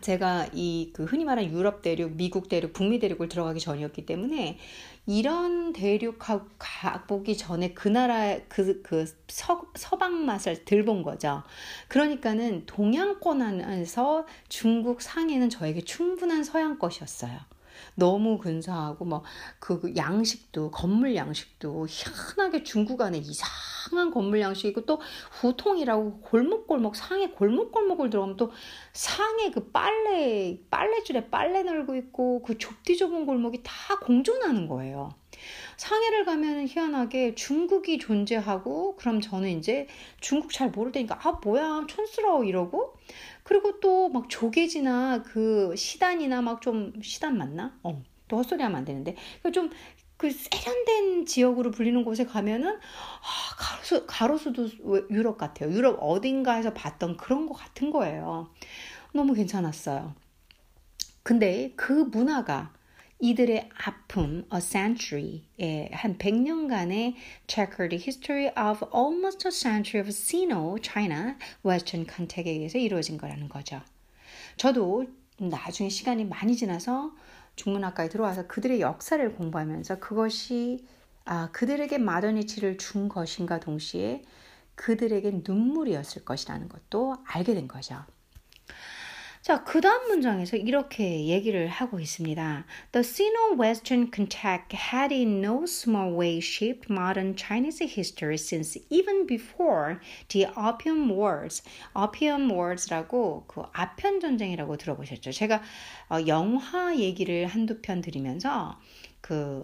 제가 이 그 흔히 말하는 유럽 대륙, 미국 대륙, 북미 대륙을 들어가기 전이었기 때문에 이런 대륙하고 가보기 전에 그 나라 그, 그 서, 서방 맛을 들 본 거죠. 그러니까는 동양권 안에서 중국 상해는 저에게 충분한 서양 것이었어요. 너무 근사하고 뭐그 그 양식도 건물 양식도 희한하게 중국 안에 이상한 건물 양식이고 또 후통이라고 골목골목 상해 골목골목을 들어가면 또 상해 그 빨래 빨래줄에 빨래 널고 있고 그 좁디 좁은 골목이 다 공존하는 거예요. 상해를 가면 희한하게 중국이 존재하고 그럼 저는 이제 중국 잘 모를 때니까 아 뭐야 촌스러워 이러고 그리고 또 막 조개지나 그 시단이나 막 좀 시단 맞나? 어, 또 헛소리 하면 안 되는데. 좀그 세련된 지역으로 불리는 곳에 가면은 아, 가로수 가로수도 유럽 같아요. 유럽 어딘가에서 봤던 그런 것 같은 거예요. 너무 괜찮았어요. 근데 그 문화가 이들의 아픔, a century의 한 100년간의 checkered history of almost a century of Sino-China Western contact에 의해서 이루어진 거라는 거죠. 저도 나중에 시간이 많이 지나서 중문학과에 들어와서 그들의 역사를 공부하면서 그것이 아, 그들에게 마더니티를 준 것인가 동시에 그들에게 눈물이었을 것이라는 것도 알게 된 거죠. 자, 그 다음 문장에서 이렇게 얘기를 하고 있습니다. The Sino-Western contact had in no small way shaped modern Chinese history since even before the Opium Wars. Opium Wars라고 그 아편 전쟁이라고 들어보셨죠? 제가 어, 영화 얘기를 한두 편 드리면서 그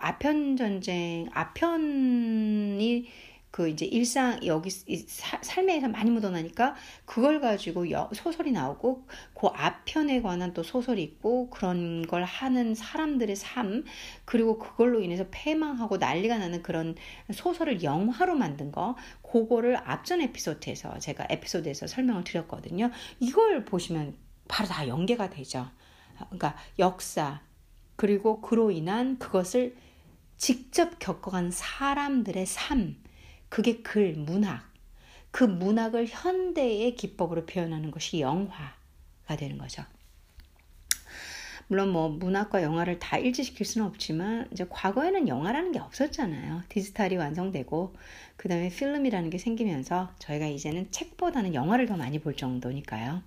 아편 전쟁, 아편이 그 이제 일상 여기 사, 삶에서 많이 묻어나니까 그걸 가지고 여, 소설이 나오고 그 앞편에 관한 또 소설이 있고 그런 걸 하는 사람들의 삶 그리고 그걸로 인해서 패망하고 난리가 나는 그런 소설을 영화로 만든 거 그거를 앞전 에피소드에서 제가 에피소드에서 설명을 드렸거든요. 이걸 보시면 바로 다 연계가 되죠. 그러니까 역사 그리고 그로 인한 그것을 직접 겪어간 사람들의 삶 그게 글, 문학. 그 문학을 현대의 기법으로 표현하는 것이 영화가 되는 거죠. 물론 뭐 문학과 영화를 다 일치시킬 수는 없지만 이제 과거에는 영화라는 게 없었잖아요. 디지털이 완성되고 그다음에 필름이라는 게 생기면서 저희가 이제는 책보다는 영화를 더 많이 볼 정도니까요.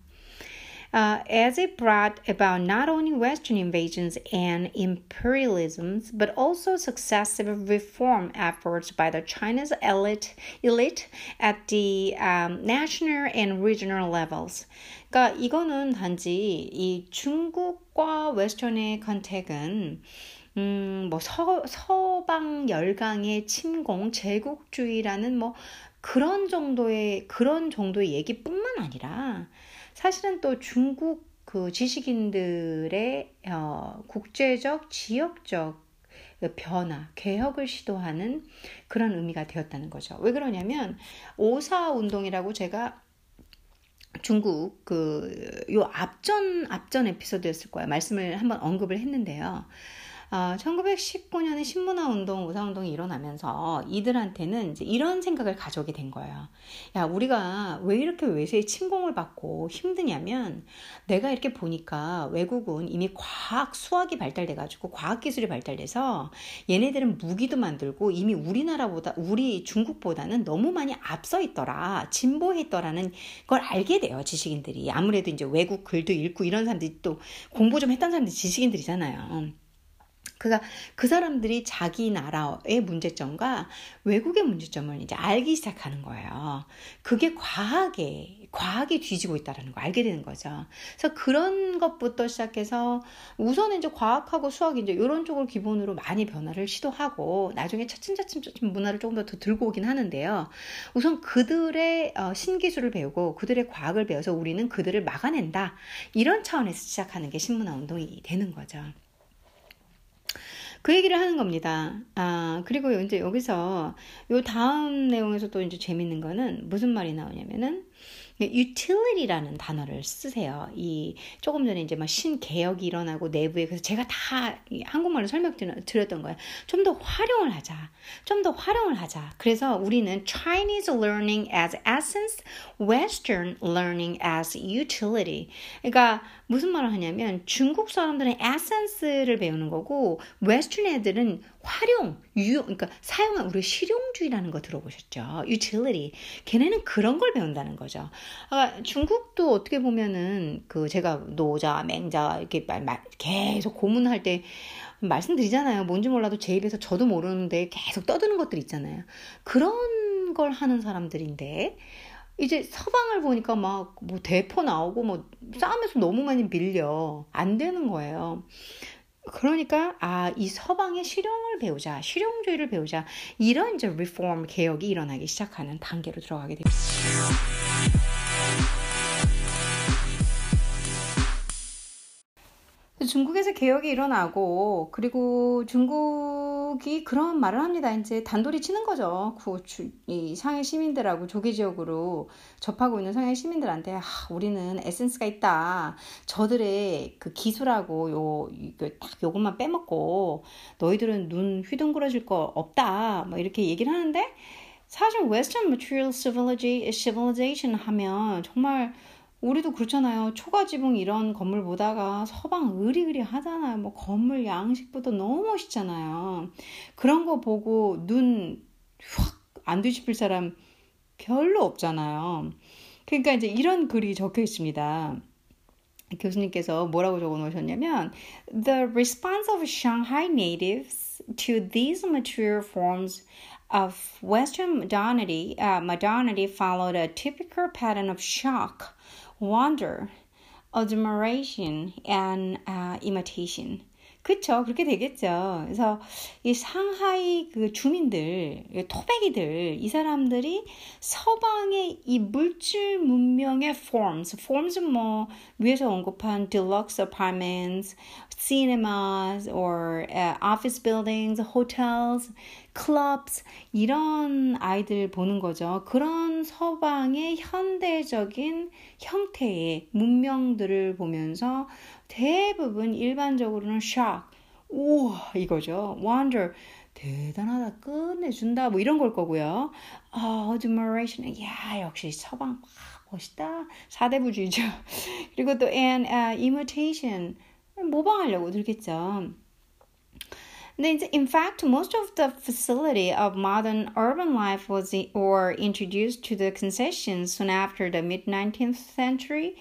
Uh, as it brought about not only Western invasions and imperialisms, but also successive reform efforts by the Chinese elite, elite at the um, national and regional levels. 그러니까 이거는 단지 이 중국과 웨스턴의 컨택은 음, 뭐 서, 서방 열강의 침공, 제국주의라는 뭐 그런 정도의 그런 정도의 얘기뿐만 아니라 사실은 또 중국 그 지식인들의 어, 국제적, 지역적 변화, 개혁을 시도하는 그런 의미가 되었다는 거죠. 왜 그러냐면 오사 운동이라고 제가 중국 그 요 앞전 앞전 에피소드였을 거예요. 말씀을 한번 언급을 했는데요. 어, 1919년에 신문화 운동, 우사 운동이 일어나면서 이들한테는 이런 생각을 가져오게 된 거예요. 야, 우리가 왜 이렇게 외세의 침공을 받고 힘드냐면 내가 이렇게 보니까 외국은 이미 과학, 수학이 발달돼 가지고 과학 기술이 발달돼서 얘네들은 무기도 만들고 이미 우리나라보다, 우리 중국보다는 너무 많이 앞서 있더라. 진보해 있더라는 걸 알게 돼요, 지식인들이. 아무래도 이제 외국 글도 읽고 이런 사람들이 또 공부 좀 했던 사람들이 지식인들이잖아요. 그가 그 사람들이 자기 나라의 문제점과 외국의 문제점을 이제 알기 시작하는 거예요. 그게 과학에 과학이 뒤지고 있다라는 거 알게 되는 거죠. 그래서 그런 것부터 시작해서 우선은 이제 과학하고 수학 이제 이런 쪽을 기본으로 많이 변화를 시도하고 나중에 차츰차츰 문화를 조금 더, 더 들고 오긴 하는데요. 우선 그들의 어, 신기술을 배우고 그들의 과학을 배워서 우리는 그들을 막아낸다 이런 차원에서 시작하는 게 신문화 운동이 되는 거죠. 그 얘기를 하는 겁니다. 아, 그리고 이제 여기서 요 다음 내용에서 또 이제 재밌는 거는 무슨 말이 나오냐면은 utility라는 단어를 쓰세요. 이 조금 전에 이제 막 신개혁이 일어나고 내부에 그래서 제가 다 한국말로 설명드렸던 거예요. 좀 더 활용을 하자. 좀 더 활용을 하자. 그래서 우리는 Chinese learning as essence, Western learning as utility. 그러니까 무슨 말을 하냐면 중국 사람들은 essence를 배우는 거고 웨스턴 애들은 활용, 유용, 그러니까 사용한 우리 실용주의라는 거 들어보셨죠? utility. 걔네는 그런 걸 배운다는 거죠. 아, 중국도 어떻게 보면은 그 제가 노자, 맹자 이렇게 말, 말 계속 고문할 때 말씀드리잖아요. 뭔지 몰라도 제 입에서 저도 모르는데 계속 떠드는 것들 있잖아요. 그런 걸 하는 사람들인데 이제 서방을 보니까 막 뭐 대포 나오고 뭐 싸움에서 너무 많이 밀려 안 되는 거예요. 그러니까 아 이 서방의 실용을 배우자, 실용주의를 배우자 이런 이제 리폼 개혁이 일어나기 시작하는 단계로 들어가게 됩니다. 중국에서 개혁이 일어나고 그리고 중국이 그런 말을 합니다. 이제 단돌이 치는 거죠. 그이 상해 시민들하고 조개 지역으로 접하고 있는 상해 시민들한테 아, 우리는 에센스가 있다. 저들의 그 기술하고 요딱 요것만 빼먹고 너희들은 눈 휘둥그러질 거 없다. 뭐 이렇게 얘기를 하는데 사실 Western Material Civilization 하면 정말 우리도 그렇잖아요. 초가 지붕 이런 건물 보다가 서방 의리의리 하잖아요. 뭐 건물 양식부터 너무 멋있잖아요. 그런 거 보고 눈 확 안 뒤집힐 사람 별로 없잖아요. 그러니까 이제 이런 글이 적혀 있습니다. 교수님께서 뭐라고 적어 놓으셨냐면 The response of Shanghai natives to these material forms of Western modernity, uh, modernity followed a typical pattern of shock, wonder, admiration, and uh, imitation. 그쵸. 그렇게 되겠죠. 그래서 이 상하이 그 주민들, 토백이들, 이 사람들이 서방의 이 물질 문명의 forms, forms 뭐 위에서 언급한 deluxe apartments, cinemas, or uh, office buildings, hotels, clubs 이런 아이들 보는 거죠. 그런 서방의 현대적인 형태의 문명들을 보면서 대부분 일반적으로는 shock, 우와 이거죠. wonder, 대단하다, 끝내준다 뭐 이런 걸 거고요. 어, admiration, 야 역시 서방 막 멋있다. 사대부주의죠. 그리고 또 and uh, imitation, 모방하려고 들겠죠. In fact, most of the facility of modern urban life was or introduced to the concessions soon after the mid 19th century.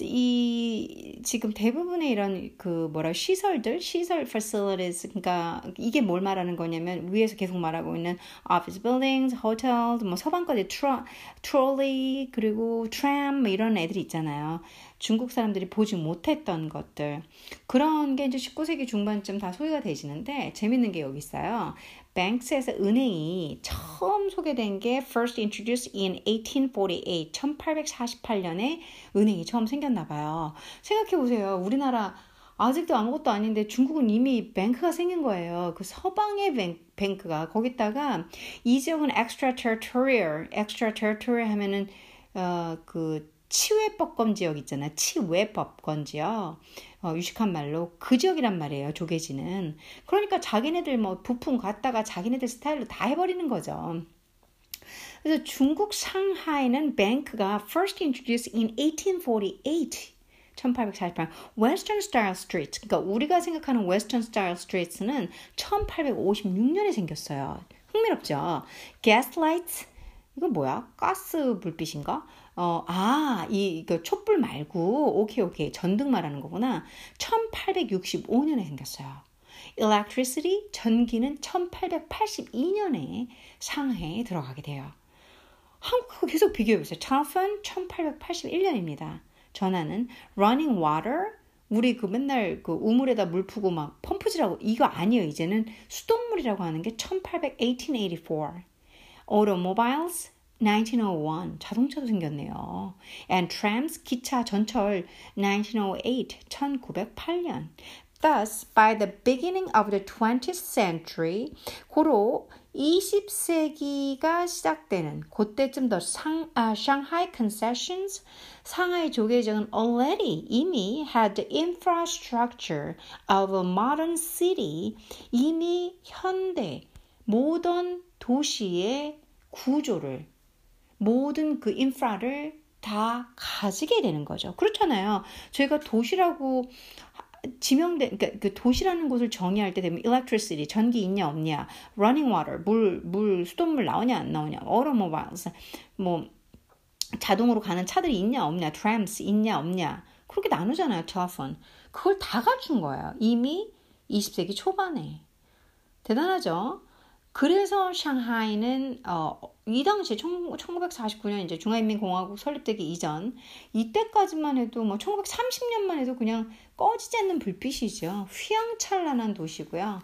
이 지금 대부분의 이런 그 뭐라 시설들 시설 facilities 그러니까 이게 뭘 말하는 거냐면 위에서 계속 말하고 있는 office buildings, hotels, 뭐 서방까지 트로, 트롤리 그리고 트램 뭐 이런 애들이 있잖아요. 중국 사람들이 보지 못했던 것들 그런 게 이제 19세기 중반쯤 다 소개가 되시는데 재밌는 게 여기 있어요. 뱅크스에서 은행이 처음 소개된 게 first introduced in 1848, 1848년에 은행이 처음 생겼나 봐요. 생각해 보세요. 우리나라 아직도 아무것도 아닌데 중국은 이미 뱅크가 생긴 거예요. 그 서방의 뱅크가 거기다가 이 지역은 extraterritorial, extraterritorial 하면은 어그 치외법권 지역 있잖아요. 치외법권 지역. 어, 유식한 말로 그 지역이란 말이에요. 조개지는. 그러니까 자기네들 뭐 부품 갖다가 자기네들 스타일로 다 해버리는 거죠. 그래서 중국 상하이는 뱅크가 first introduced in 1848. 1848 Western Style Street. 그러니까 우리가 생각하는 Western Style Streets는 1856년에 생겼어요. 흥미롭죠? Gaslights. 이거 뭐야? 가스 불빛인가? 어, 아, 이, 이거 촛불 말고, 오케이, 오케이. 전등 말하는 거구나. 1865년에 생겼어요. electricity, 전기는 1882년에 상해에 들어가게 돼요. 한국하고 계속 비교해보세요. telephone 1881년입니다. 전화는 running water, 우리 그 맨날 그 우물에다 물 푸고 막 펌프질하고 이거 아니에요. 이제는 수돗물이라고 하는 게 1884. automobiles 1901 자동차도 생겼네요. And trams 기차 전철 1908 1908년. Thus, by the beginning of the 20th century, 고로 20세기가 시작되는 그때쯤 더 상, 아, Shanghai concessions, 상하이 조계정은 already 이미 had the infrastructure of a modern city, 이미 현대, 모던 도시의 구조를 모든 그 인프라를 다 가지게 되는 거죠. 그렇잖아요. 저희가 도시라고 지명된 그러니까 그 도시라는 곳을 정의할 때 되면 electricity 전기 있냐 없냐, running water 물물 수돗물 나오냐 안 나오냐, automobiles 뭐 자동으로 가는 차들이 있냐 없냐, trams 있냐 없냐 그렇게 나누잖아요. telephone 그걸 다 갖춘 거예요. 이미 20세기 초반에 대단하죠. 그래서 샹하이는 어, 이 당시 1949년 이제 중화인민공화국 설립되기 이전 이때까지만 해도 뭐 1930년만 해도 그냥 꺼지지 않는 불빛이죠. 휘황찬란한 도시고요.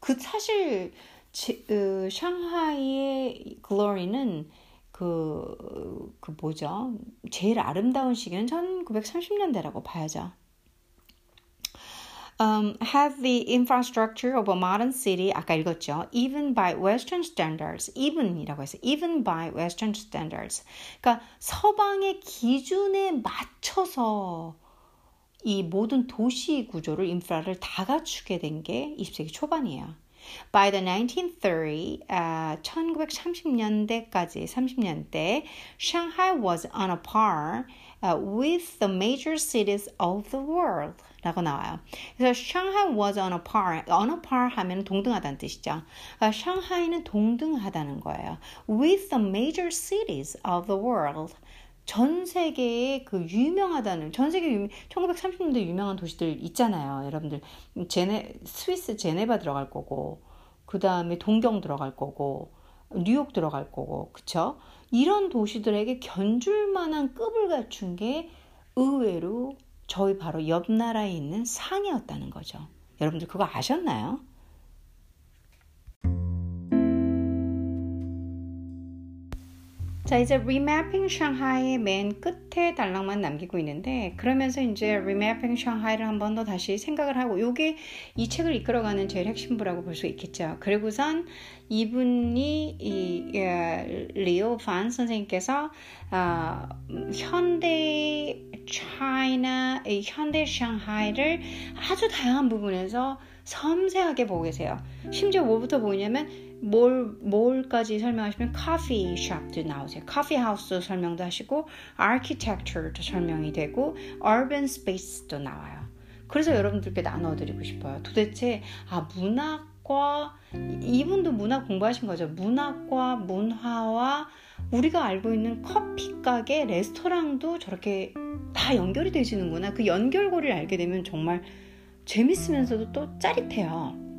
그 사실 지, 그 샹하이의 글로리는 그, 그 뭐죠? 제일 아름다운 시기는 1930년대라고 봐야죠. Um, have the infrastructure of a modern city 아까 읽었죠. Even by Western standards. Even이라고 했어요. Even by Western standards. 그러니까 서방의 기준에 맞춰서 이 모든 도시 구조를 인프라를 다 갖추게 된 게 20세기 초반이에요. By the 1930, uh, 1930년대까지 30년대, Shanghai was on a par uh, with the major cities of the world. 라고 나와요. 그래서 Shanghai was on a par. on a par 하면 동등하다는 뜻이죠. 그러니까 샹하이는 동등하다는 거예요. with the major cities of the world. 전 세계에 그 유명하다는 전 세계 유명, 1930년대 유명한 도시들 있잖아요. 여러분들 제네 스위스 제네바 들어갈 거고 그 다음에 동경 들어갈 거고 뉴욕 들어갈 거고 그쵸? 이런 도시들에게 견줄 만한 급을 갖춘 게 의외로 저희 바로 옆 나라에 있는 상이었다는 거죠. 여러분들 그거 아셨나요? 자, 이제 Remapping Shanghai의 맨 끝에 단락만 남기고 있는데 그러면서 이제 Remapping Shanghai를 한 번 더 다시 생각을 하고 요게 이 책을 이끌어가는 제일 핵심부라고 볼 수 있겠죠. 그리고선 이분이 이 예, 리오 반 선생님께서 어, 현대 차이나 현대 샹하이를 아주 다양한 부분에서 섬세하게 보고 계세요. 심지어 뭐부터 보이냐면 뭘, 뭘까지 설명하시면 커피 숍도 나오세요. 커피 하우스 설명도 하시고 architecture도 설명이 되고 urban space도 나와요. 그래서 여러분들께 나눠드리고 싶어요. 도대체 아 문학과 이분도 문학 공부하신 거죠. 문학과 문화와 우리가 알고 있는 커피 가게, 레스토랑도 저렇게 다 연결이 되시는구나. 그 연결고리를 알게 되면 정말 재밌으면서도 또 짜릿해요.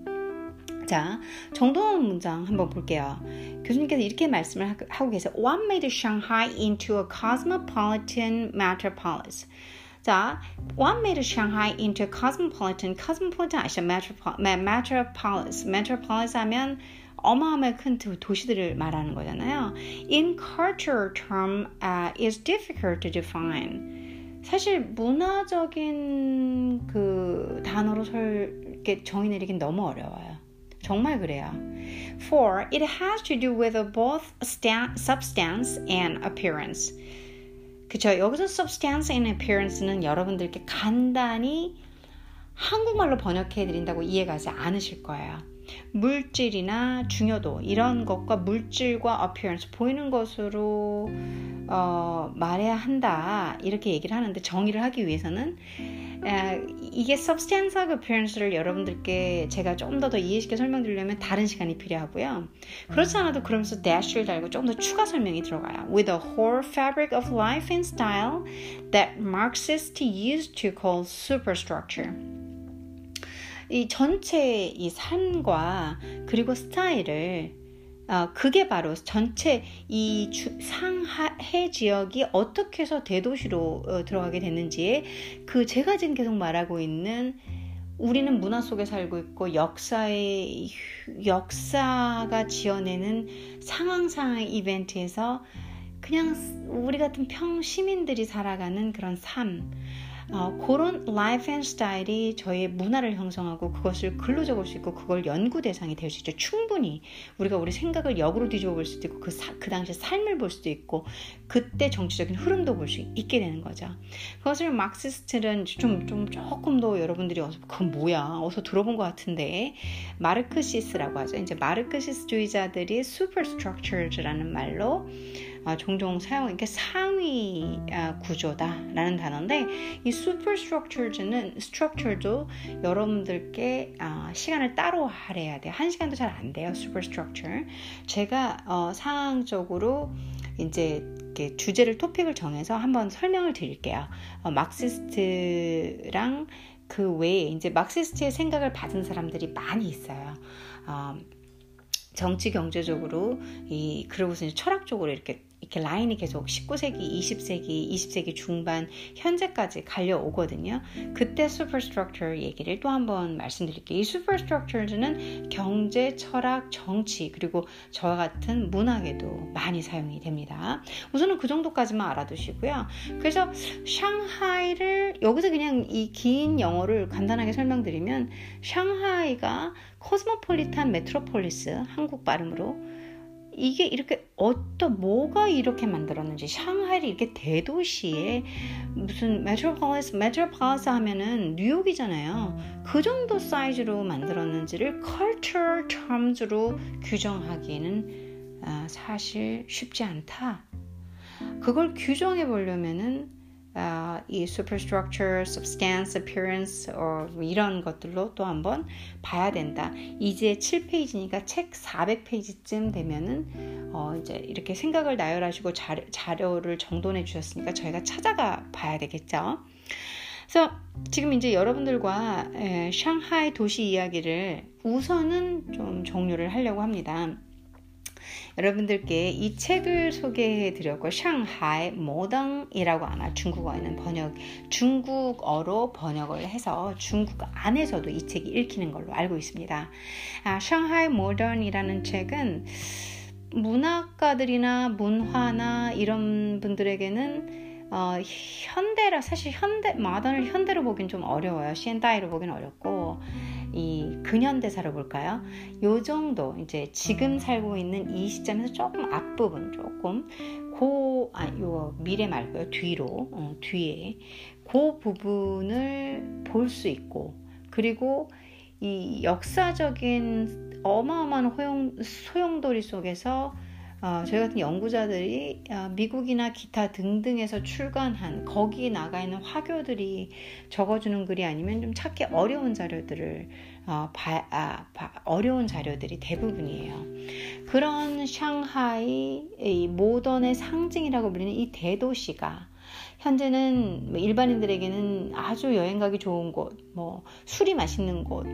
자, 정동원 문장 한번 볼게요. 교수님께서 이렇게 말씀을 하고 계세요. What made Shanghai into a cosmopolitan metropolis? 자, what made Shanghai into a cosmopolitan, cosmopolitan 아시죠? metropolis, metropolis 하면 어마어마한 큰 도시들을 말하는 거잖아요. In cultural term, uh, is difficult to define. 사실 문화적인 그 단어로 설, 이렇게 정의 내리긴 너무 어려워요. 정말 그래요. For it has to do with both substance and appearance. 그쵸? 여기서 substance and appearance는 여러분들께 간단히 한국말로 번역해 드린다고 이해가지 않으실 거예요. 물질이나 중요도 이런 것과 물질과 appearance 보이는 것으로 어, 말해야 한다 이렇게 얘기를 하는데 정의를 하기 위해서는 에, 이게 substance하고 appearance를 여러분들께 제가 조금 더더 이해시켜 설명드리려면 다른 시간이 필요하고요. 그렇지 않아도 그러면서 dash를 달고 조금 더 추가 설명이 들어가요. With a whole fabric of life and style that Marxists used to call superstructure. 이 전체 이 삶과 그리고 스타일을 어, 그게 바로 전체 이 주, 상해 지역이 어떻게 해서 대도시로 어, 들어가게 됐는지에 그 제가 지금 계속 말하고 있는 우리는 문화 속에 살고 있고 역사의 역사가 지어내는 상황 상황 이벤트에서 그냥 우리 같은 평 시민들이 살아가는 그런 삶 어, 그런 life and style이 저의 문화를 형성하고 그것을 글로 적을 수 있고 그걸 연구 대상이 될 수 있죠. 충분히 우리가 우리 생각을 역으로 뒤집어 볼 수도 있고 그, 사, 그 당시 삶을 볼 수도 있고 그때 정치적인 흐름도 볼 수 있게 되는 거죠. 그것을 Marxist는 좀, 좀 조금 더 여러분들이 어서 그건 뭐야 어서 들어본 것 같은데 마르크시스트라고 하죠. 이제 마르크시스주의자들이 superstructures라는 말로 아, 종종 사용 이렇게 상위 아, 구조다라는 단어인데 이 superstructures는 structure도 여러분들께 아, 시간을 따로 할애해야 돼요. 한 시간도 잘 안 돼요. superstructure. 제가 어, 상황적으로 이제 주제를 토픽을 정해서 한번 설명을 드릴게요. 어, 막시스트랑 그 외에 이제 막시스트의 생각을 받은 사람들이 많이 있어요. 어, 정치 경제적으로 이 그러고서 철학적으로 이렇게 이렇게 라인이 계속 19세기, 20세기, 20세기 중반 현재까지 갈려오거든요. 그때 superstructure 얘기를 또 한번 말씀드릴게요. 이 superstructure는 경제, 철학, 정치 그리고 저와 같은 문학에도 많이 사용이 됩니다. 우선은 그 정도까지만 알아두시고요. 그래서 샹하이를 여기서 그냥 이 긴 영어를 간단하게 설명드리면 샹하이가 코스모폴리탄 메트로폴리스 한국 발음으로 이게 이렇게 어떤 뭐가 이렇게 만들었는지 샹하이를 이렇게 대도시에 무슨 메트로폴리스 메트로폴리스 하면은 뉴욕이잖아요. 그 정도 사이즈로 만들었는지를 cultural terms로 규정하기는 아, 사실 쉽지 않다. 그걸 규정해 보려면은 어, 이 superstructure, substance, appearance 어, 이런 것들로 또 한번 봐야 된다. 이제 7페이지니까 책 400페이지쯤 되면은 어, 이제 이렇게 생각을 나열하시고 자료, 자료를 정돈해 주셨으니까 저희가 찾아가 봐야 되겠죠. 그래서 지금 이제 여러분들과 에, 샹하이 도시 이야기를 우선은 좀 종료를 하려고 합니다. 여러분들께 이 책을 소개해 드렸고 샹하이 모덩이라고 아마 중국어에는 번역 중국어로 번역을 해서 중국 안에서도 이 책이 읽히는 걸로 알고 있습니다. 아, 샹하이 모던이라는 책은 문학가들이나 문화나 이런 분들에게는 어, 현대라 사실 현대 마던을 현대로 보긴 좀 어려워요. 시엔다이로 보긴 어렵고 이 근현대사로 볼까요? 요 정도 이제 지금 살고 있는 이 시점에서 조금 앞부분 조금 고, 아, 요 미래 말고요. 뒤로, 어, 뒤에 그 부분을 볼 수 있고 그리고 이 역사적인 어마어마한 호용, 소용돌이 속에서 어, 저희 같은 연구자들이 어, 미국이나 기타 등등에서 출간한 거기에 나가 있는 화교들이 적어주는 글이 아니면 좀 찾기 어려운 자료들을 어, 바, 아, 바, 어려운 자료들이 대부분이에요. 그런 샹하이 모던의 상징이라고 불리는 이 대도시가 현재는 뭐 일반인들에게는 아주 여행 가기 좋은 곳, 뭐 술이 맛있는 곳,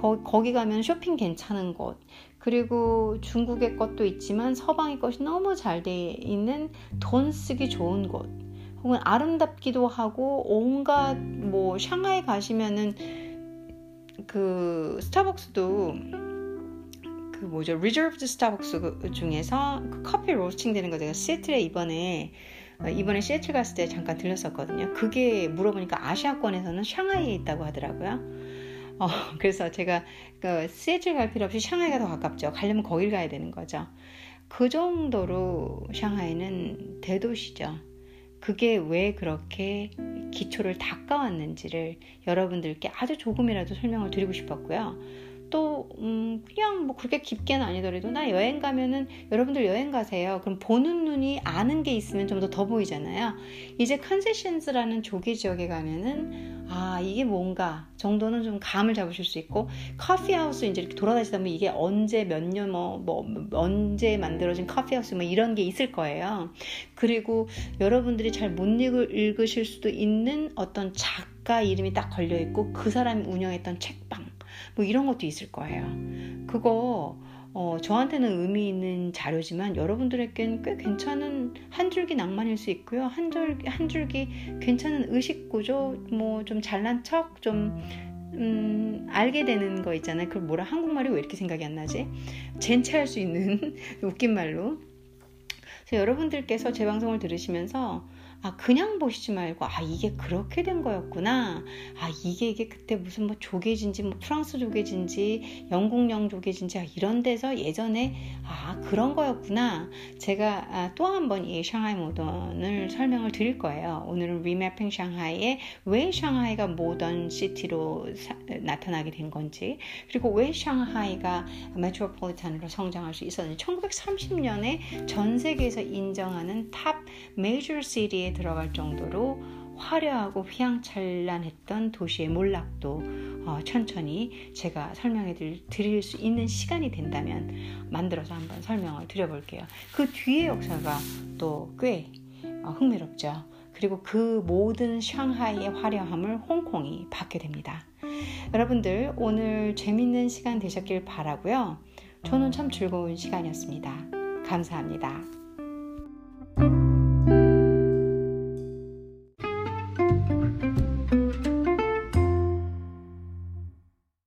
거, 거기 가면 쇼핑 괜찮은 곳, 그리고 중국의 것도 있지만 서방의 것이 너무 잘 돼 있는 돈 쓰기 좋은 곳 혹은 아름답기도 하고 온갖 뭐 샹하이 가시면은 그 스타벅스도 그 뭐죠 Reserved 스타벅스 중에서 그 커피 로스팅 되는 거 제가 시애틀에 이번에 이번에 시애틀 갔을 때 잠깐 들렸었거든요. 그게 물어보니까 아시아권에서는 샹하이에 있다고 하더라고요. 어, 그래서 제가 그 시애틀 갈 필요 없이 샹하이가 더 가깝죠. 가려면 거길 가야 되는 거죠. 그 정도로 샹하이는 대도시죠. 그게 왜 그렇게 기초를 닦아왔는지를 여러분들께 아주 조금이라도 설명을 드리고 싶었고요. 또 음, 그냥 뭐 그렇게 깊게는 아니더라도 나 여행 가면은 여러분들 여행 가세요. 그럼 보는 눈이 아는 게 있으면 좀 더 더 보이잖아요. 이제 컨세션스라는 조기 지역에 가면은 아 이게 뭔가 정도는 좀 감을 잡으실 수 있고 커피하우스 이제 이렇게 돌아다니다 보면 이게 언제 몇 년 뭐 뭐 언제 만들어진 커피하우스 뭐 이런 게 있을 거예요. 그리고 여러분들이 잘 못 읽으실 수도 있는 어떤 작가 이름이 딱 걸려 있고 그 사람이 운영했던 책방 뭐 이런 것도 있을 거예요. 그거 어, 저한테는 의미 있는 자료지만 여러분들에겐 꽤 괜찮은 한 줄기 낭만일 수 있고요. 한 줄기, 한 줄기 괜찮은 의식 구조, 뭐 좀 잘난 척, 좀, 음, 알게 되는 거 있잖아요. 그걸 뭐라 한국말이 왜 이렇게 생각이 안 나지? 젠체할 수 있는 웃긴 말로. 그래서 여러분들께서 제 방송을 들으시면서 아, 그냥 보시지 말고, 아, 이게 그렇게 된 거였구나. 아, 이게, 이게 그때 무슨 뭐 조개진지, 뭐 프랑스 조개진지, 영국령 조개진지, 아, 이런 데서 예전에, 아, 그런 거였구나. 제가 아, 또한 번 이 Shanghai Modern을 설명을 드릴 거예요. 오늘은 Remapping Shanghai에 왜 샹하이가 modern city로 사, 나타나게 된 건지, 그리고 왜 샹하이가 metropolitan으로 성장할 수 있었는지, 1930년에 전 세계에서 인정하는 top major city에 들어갈 정도로 화려하고 휘황찬란했던 도시의 몰락도 어, 천천히 제가 설명해 드릴 수 있는 시간이 된다면 만들어서 한번 설명을 드려볼게요. 그 뒤의 역사가 또꽤 어, 흥미롭죠. 그리고 그 모든 샹하이의 화려함을 홍콩이 받게 됩니다. 여러분들 오늘 재밌는 시간 되셨길 바라고요. 저는 참 즐거운 시간이었습니다. 감사합니다.